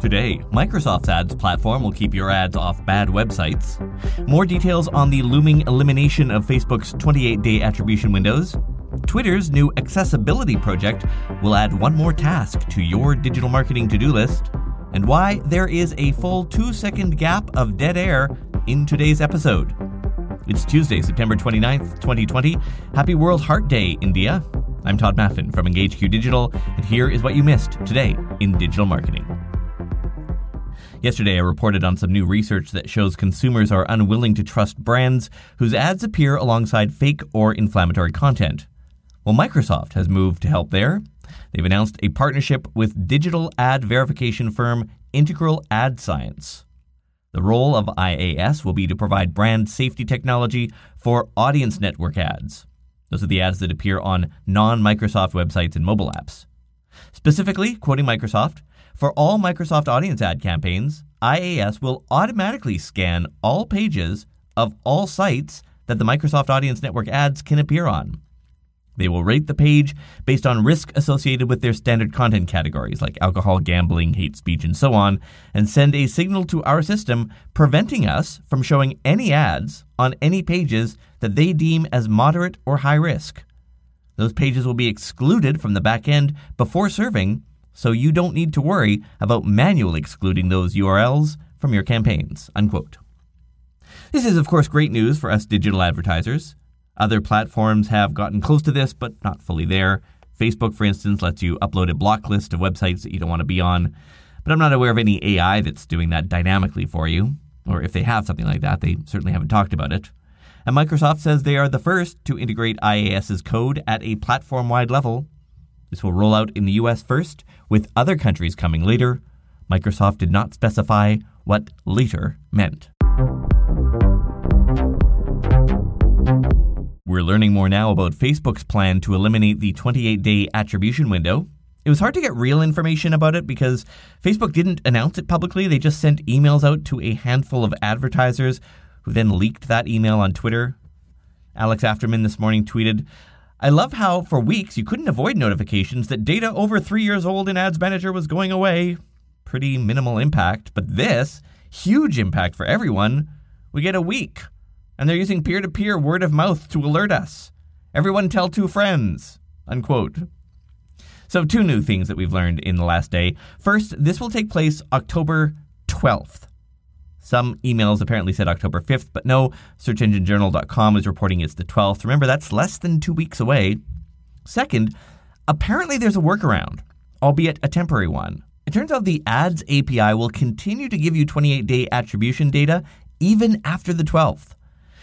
Today, Microsoft's ads platform will keep your ads off bad websites. More details on the looming elimination of Facebook's 28 day attribution windows. Twitter's new accessibility project will add one more task to your digital marketing to do list. And why there is a full two second gap of dead air in today's episode. It's Tuesday, September 29th, 2020. Happy World Heart Day, India. I'm Todd Maffin from EngageQ Digital, and here is what you missed today in digital marketing. Yesterday, I reported on some new research that shows consumers are unwilling to trust brands whose ads appear alongside fake or inflammatory content. Well, Microsoft has moved to help there. They've announced a partnership with digital ad verification firm Integral Ad Science. The role of IAS will be to provide brand safety technology for audience network ads. Those are the ads that appear on non Microsoft websites and mobile apps. Specifically, quoting Microsoft, for all Microsoft Audience ad campaigns, IAS will automatically scan all pages of all sites that the Microsoft Audience Network ads can appear on. They will rate the page based on risk associated with their standard content categories like alcohol, gambling, hate speech, and so on, and send a signal to our system preventing us from showing any ads on any pages that they deem as moderate or high risk. Those pages will be excluded from the back end before serving so you don't need to worry about manually excluding those URLs from your campaigns. Unquote. This is, of course, great news for us digital advertisers. Other platforms have gotten close to this, but not fully there. Facebook, for instance, lets you upload a block list of websites that you don't want to be on. But I'm not aware of any AI that's doing that dynamically for you. Or if they have something like that, they certainly haven't talked about it. And Microsoft says they are the first to integrate IAS's code at a platform wide level. This will roll out in the US first, with other countries coming later. Microsoft did not specify what later meant. We're learning more now about Facebook's plan to eliminate the 28 day attribution window. It was hard to get real information about it because Facebook didn't announce it publicly. They just sent emails out to a handful of advertisers who then leaked that email on Twitter. Alex Afterman this morning tweeted, I love how for weeks you couldn't avoid notifications that data over three years old in Ads Manager was going away. Pretty minimal impact, but this, huge impact for everyone. We get a week, and they're using peer to peer word of mouth to alert us. Everyone tell two friends. Unquote. So, two new things that we've learned in the last day. First, this will take place October 12th. Some emails apparently said October 5th, but no, searchenginejournal.com is reporting it's the 12th. Remember, that's less than two weeks away. Second, apparently there's a workaround, albeit a temporary one. It turns out the Ads API will continue to give you 28 day attribution data even after the 12th.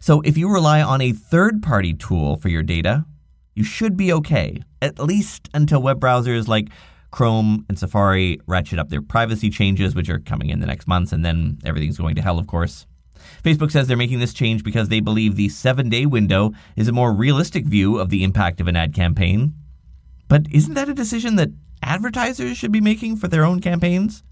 So if you rely on a third party tool for your data, you should be okay, at least until web browsers like Chrome and Safari ratchet up their privacy changes, which are coming in the next months, and then everything's going to hell, of course. Facebook says they're making this change because they believe the seven day window is a more realistic view of the impact of an ad campaign. But isn't that a decision that advertisers should be making for their own campaigns?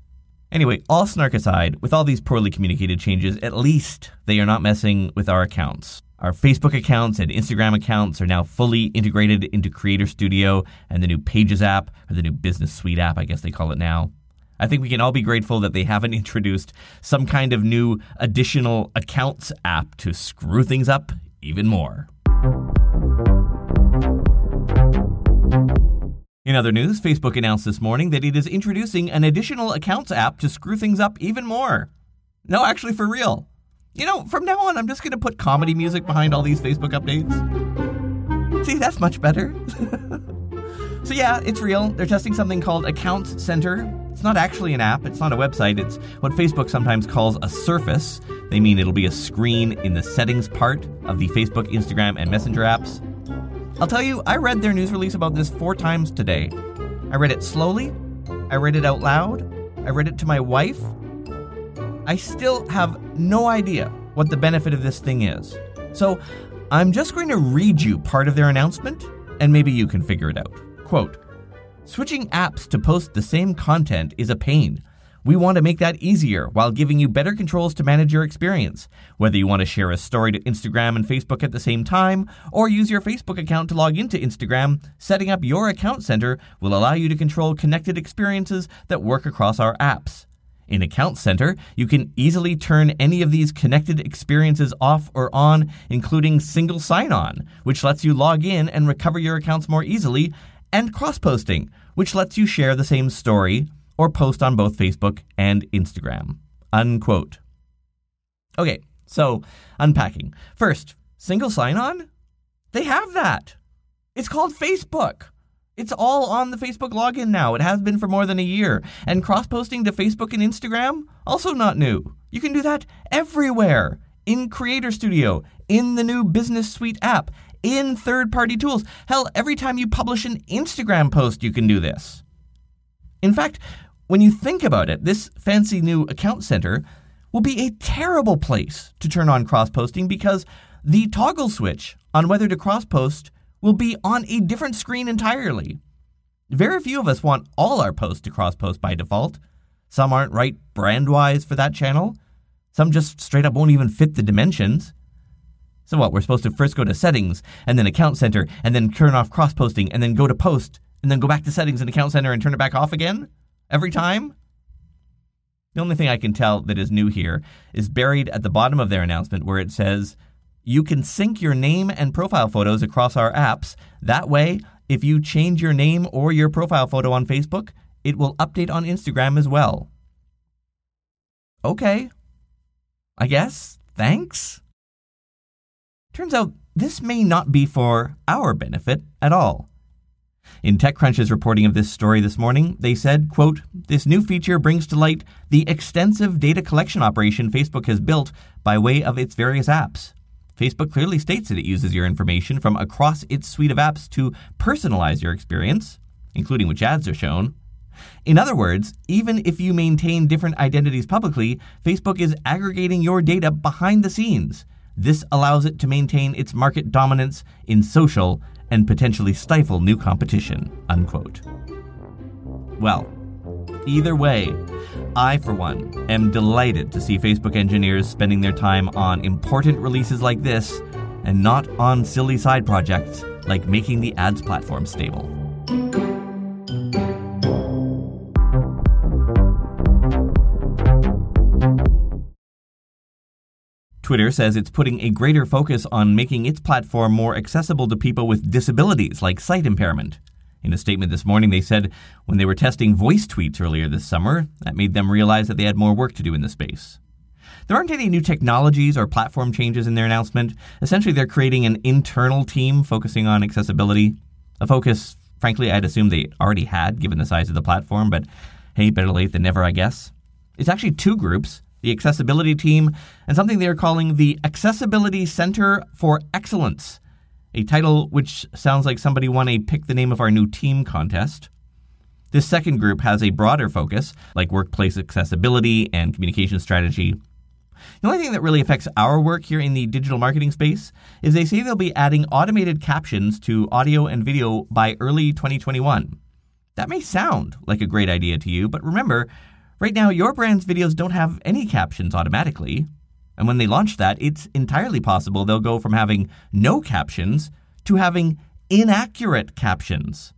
Anyway, all snark aside, with all these poorly communicated changes, at least they are not messing with our accounts. Our Facebook accounts and Instagram accounts are now fully integrated into Creator Studio and the new Pages app, or the new Business Suite app, I guess they call it now. I think we can all be grateful that they haven't introduced some kind of new additional accounts app to screw things up even more. In other news, Facebook announced this morning that it is introducing an additional accounts app to screw things up even more. No, actually, for real. You know, from now on, I'm just going to put comedy music behind all these Facebook updates. See, that's much better. so, yeah, it's real. They're testing something called Accounts Center. It's not actually an app, it's not a website. It's what Facebook sometimes calls a surface. They mean it'll be a screen in the settings part of the Facebook, Instagram, and Messenger apps. I'll tell you, I read their news release about this four times today. I read it slowly, I read it out loud, I read it to my wife, I still have no idea what the benefit of this thing is. So I'm just going to read you part of their announcement, and maybe you can figure it out. Quote Switching apps to post the same content is a pain. We want to make that easier while giving you better controls to manage your experience. Whether you want to share a story to Instagram and Facebook at the same time, or use your Facebook account to log into Instagram, setting up your account center will allow you to control connected experiences that work across our apps. In Account Center, you can easily turn any of these connected experiences off or on, including single sign on, which lets you log in and recover your accounts more easily, and cross posting, which lets you share the same story or post on both Facebook and Instagram. Unquote. Okay, so unpacking. First, single sign on? They have that. It's called Facebook. It's all on the Facebook login now. It has been for more than a year. And cross posting to Facebook and Instagram, also not new. You can do that everywhere in Creator Studio, in the new Business Suite app, in third party tools. Hell, every time you publish an Instagram post, you can do this. In fact, when you think about it, this fancy new account center will be a terrible place to turn on cross posting because the toggle switch on whether to cross post will be on a different screen entirely. Very few of us want all our posts to cross post by default. Some aren't right brand wise for that channel. Some just straight up won't even fit the dimensions. So, what? We're supposed to first go to settings, and then account center, and then turn off cross posting, and then go to post, and then go back to settings and account center and turn it back off again? Every time? The only thing I can tell that is new here is buried at the bottom of their announcement where it says you can sync your name and profile photos across our apps. That way, if you change your name or your profile photo on Facebook, it will update on Instagram as well. Okay. I guess. Thanks. Turns out this may not be for our benefit at all. In TechCrunch's reporting of this story this morning, they said, quote, This new feature brings to light the extensive data collection operation Facebook has built by way of its various apps. Facebook clearly states that it uses your information from across its suite of apps to personalize your experience, including which ads are shown. In other words, even if you maintain different identities publicly, Facebook is aggregating your data behind the scenes. This allows it to maintain its market dominance in social and potentially stifle new competition. Unquote. Well, either way, I, for one, am delighted to see Facebook engineers spending their time on important releases like this and not on silly side projects like making the ads platform stable. Twitter says it's putting a greater focus on making its platform more accessible to people with disabilities like sight impairment. In a statement this morning, they said when they were testing voice tweets earlier this summer, that made them realize that they had more work to do in the space. There aren't any new technologies or platform changes in their announcement. Essentially, they're creating an internal team focusing on accessibility, a focus, frankly, I'd assume they already had given the size of the platform, but hey, better late than never, I guess. It's actually two groups the accessibility team and something they are calling the Accessibility Center for Excellence a title which sounds like somebody won a Pick the Name of Our New Team contest. This second group has a broader focus, like workplace accessibility and communication strategy. The only thing that really affects our work here in the digital marketing space is they say they'll be adding automated captions to audio and video by early 2021. That may sound like a great idea to you, but remember, right now your brand's videos don't have any captions automatically. And when they launch that, it's entirely possible they'll go from having no captions to having inaccurate captions.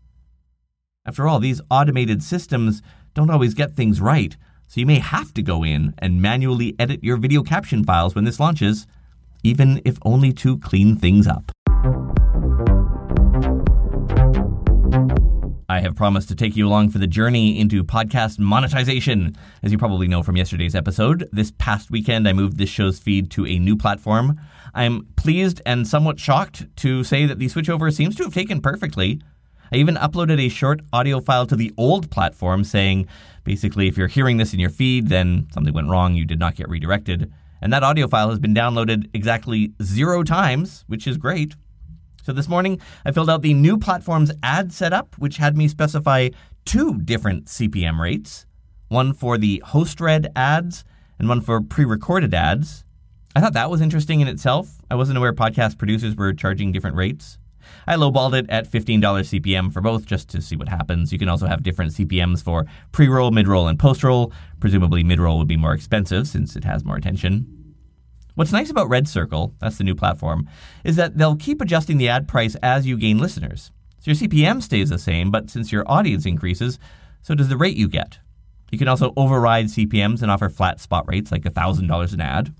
After all, these automated systems don't always get things right, so you may have to go in and manually edit your video caption files when this launches, even if only to clean things up. I have promised to take you along for the journey into podcast monetization. As you probably know from yesterday's episode, this past weekend I moved this show's feed to a new platform. I'm pleased and somewhat shocked to say that the switchover seems to have taken perfectly. I even uploaded a short audio file to the old platform saying basically, if you're hearing this in your feed, then something went wrong, you did not get redirected. And that audio file has been downloaded exactly zero times, which is great. So this morning, I filled out the new platform's ad setup, which had me specify two different CPM rates one for the host read ads and one for pre recorded ads. I thought that was interesting in itself. I wasn't aware podcast producers were charging different rates. I lowballed it at $15 CPM for both just to see what happens. You can also have different CPMs for pre roll, mid roll, and post roll. Presumably, mid roll would be more expensive since it has more attention. What's nice about Red Circle, that's the new platform, is that they'll keep adjusting the ad price as you gain listeners. So your CPM stays the same, but since your audience increases, so does the rate you get. You can also override CPMs and offer flat spot rates like $1,000 an ad.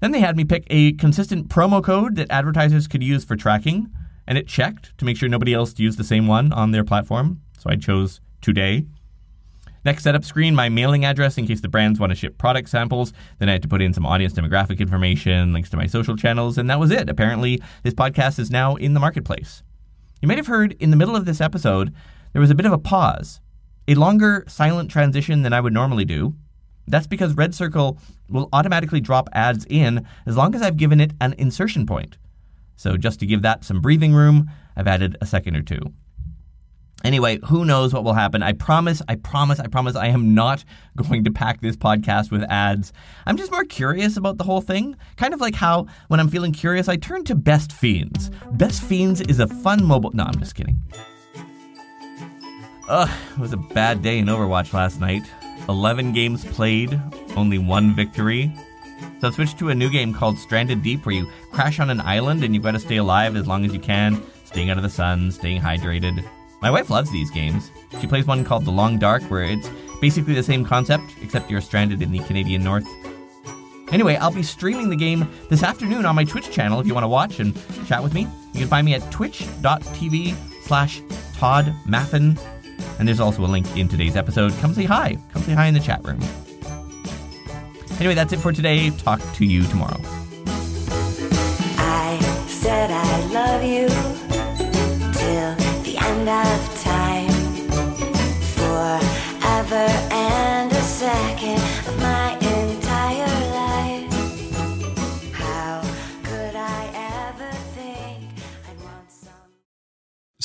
Then they had me pick a consistent promo code that advertisers could use for tracking, and it checked to make sure nobody else used the same one on their platform. So I chose today. Next setup screen, my mailing address in case the brands want to ship product samples. Then I had to put in some audience demographic information, links to my social channels, and that was it. Apparently, this podcast is now in the marketplace. You might have heard in the middle of this episode, there was a bit of a pause, a longer silent transition than I would normally do. That's because Red Circle will automatically drop ads in as long as I've given it an insertion point. So, just to give that some breathing room, I've added a second or two. Anyway, who knows what will happen? I promise, I promise, I promise I am not going to pack this podcast with ads. I'm just more curious about the whole thing. Kind of like how when I'm feeling curious, I turn to Best Fiends. Best Fiends is a fun mobile. No, I'm just kidding. Ugh, it was a bad day in Overwatch last night. 11 games played, only one victory. So I switched to a new game called Stranded Deep where you crash on an island and you've got to stay alive as long as you can, staying out of the sun, staying hydrated. My wife loves these games. She plays one called The Long Dark, where it's basically the same concept, except you're stranded in the Canadian North. Anyway, I'll be streaming the game this afternoon on my Twitch channel if you want to watch and chat with me. You can find me at twitch.tv slash Todd Maffin. And there's also a link in today's episode. Come say hi. Come say hi in the chat room. Anyway, that's it for today. Talk to you tomorrow. I said I love you